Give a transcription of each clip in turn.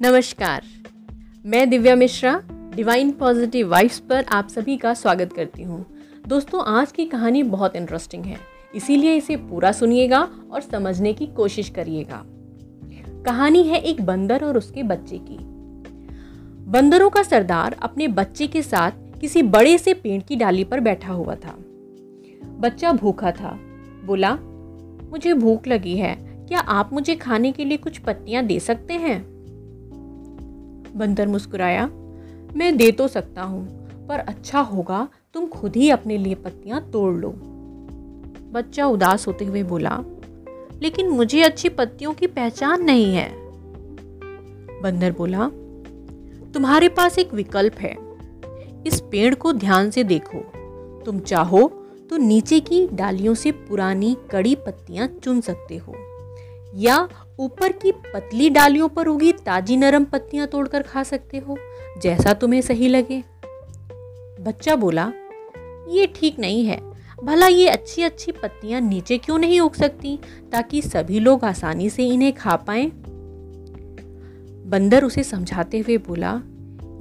नमस्कार। मैं Divya Mishra divine positive vibes पर आप सभी का स्वागत करती हूँ। दोस्तों, आज की कहानी बहुत इंटरेस्टिंग है, इसीलिए इसे पूरा सुनिएगा और समझने की कोशिश करिएगा। कहानी है एक बंदर और उसके बच्चे की। बंदरों का सरदार अपने बच्चे के साथ किसी बड़े से पेड़ की डाली पर बैठा हुआ था। बच्चा भूखा था। बोला, मुझे भूख लगी है, क्या आप मुझे खाने के लिए कुछ पत्तियाँ दे सकते हैं? बंदर मुस्कुराया, मैं दे तो सकता हूँ, पर अच्छा होगा तुम खुद ही अपने लिए पत्तियाँ तोड़ लो। बच्चा उदास होते हुए बोला, लेकिन मुझे अच्छी पत्तियों की पहचान नहीं है। बंदर बोला, तुम्हारे पास एक विकल्प है। इस पेड़ को ध्यान से देखो। तुम चाहो तो नीचे की डालियों से पुरानी कड़ी पत्तियाँ चुन सकते हो, या ऊपर की पतली डालियों पर उगी ताजी नरम पत्तियाँ तोड़कर खा सकते हो, जैसा तुम्हें सही लगे। बच्चा बोला, ये ठीक नहीं है। भला ये अच्छी अच्छी पत्तियाँ नीचे क्यों नहीं उग सकती, ताकि सभी लोग आसानी से इन्हें खा पाए? बंदर उसे समझाते हुए बोला,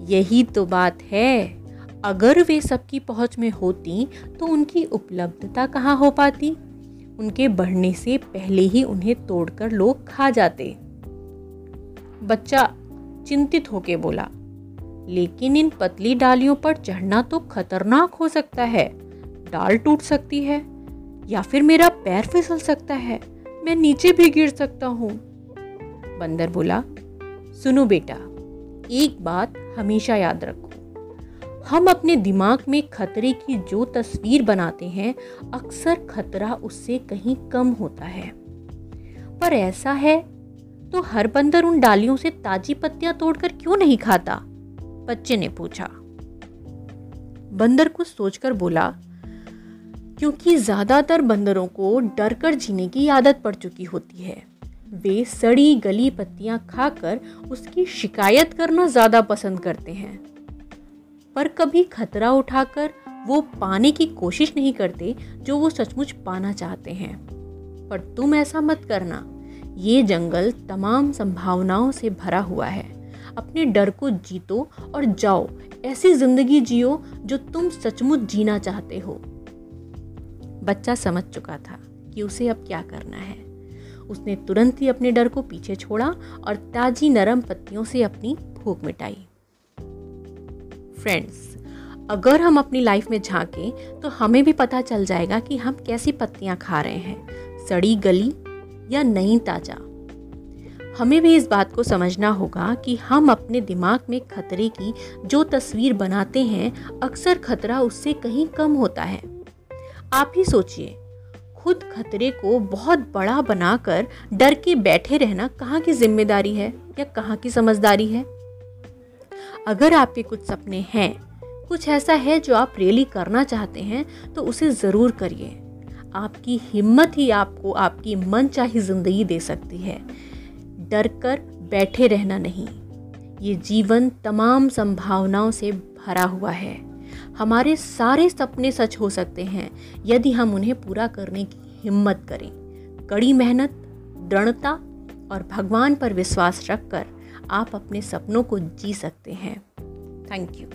यही तो बात है। अगर वे सबकी पहुँच में होती तो उनकी उपलब्धता कहाँ हो पाती? उनके बढ़ने से पहले ही उन्हें तोड़कर लोग खा जाते। बच्चा चिंतित होके बोला, लेकिन इन पतली डालियों पर चढ़ना तो खतरनाक हो सकता है। डाल टूट सकती है, या फिर मेरा पैर फिसल सकता है। मैं नीचे भी गिर सकता हूँ। बंदर बोला, सुनो बेटा, एक बात हमेशा याद रखो। हम अपने दिमाग में खतरे की जो तस्वीर बनाते हैं, अक्सर खतरा उससे कहीं कम होता है। पर ऐसा है? तो हर बंदर उन डालियों से ताजी पत्तियाँ तोड़कर क्यों नहीं खाता? बच्चे ने पूछा। बंदर कुछ सोचकर बोला, क्योंकि ज़्यादातर बंदरों को डर कर जीने की आदत पड़ चुकी होती है। वे सड़ी गली पत्तियाँ खाकर उसकी शिकायत करना ज़्यादा पसंद करते हैं। पर कभी खतरा उठाकर वो पाने की कोशिश नहीं करते जो वो सचमुच पाना चाहते हैं। पर तुम ऐसा मत करना। ये जंगल तमाम संभावनाओं से भरा हुआ है। अपने डर को जीतो और जाओ। ऐसी ज़िंदगी जियो जो तुम सचमुच जीना चाहते हो। बच्चा समझ चुका था कि उसे अब क्या करना है। उसने तुरंत ही अपने डर को पीछे छोड़ा और ताजी नरम पत्तियों से अपनी भूख मिटाई। फ्रेंड्स अगर हम अपनी लाइफ में झांकें तो हमें भी पता चल जाएगा कि हम कैसी पत्तियाँ खा रहे हैं, सड़ी गली या नई ताज़ा। हमें भी इस बात को समझना होगा कि हम अपने दिमाग में खतरे की जो तस्वीर बनाते हैं, अक्सर खतरा उससे कहीं कम होता है। आप ही सोचिए, खुद खतरे को बहुत बड़ा बनाकर डर के बैठे रहना कहाँ की ज़िम्मेदारी है या कहाँ की समझदारी है? अगर आपके कुछ सपने हैं, कुछ ऐसा है जो आप रियली करना चाहते हैं तो उसे ज़रूर करिए। आपकी हिम्मत ही आपको आपकी मन चाही ज़िंदगी दे सकती है। डर कर बैठे रहना नहीं। ये जीवन तमाम संभावनाओं से भरा हुआ है। हमारे सारे सपने सच हो सकते हैं, यदि हम उन्हें पूरा करने की हिम्मत करें। कड़ी मेहनत, दृढ़ता और भगवान पर विश्वास रखकर आप अपने सपनों को जी सकते हैं। Thank you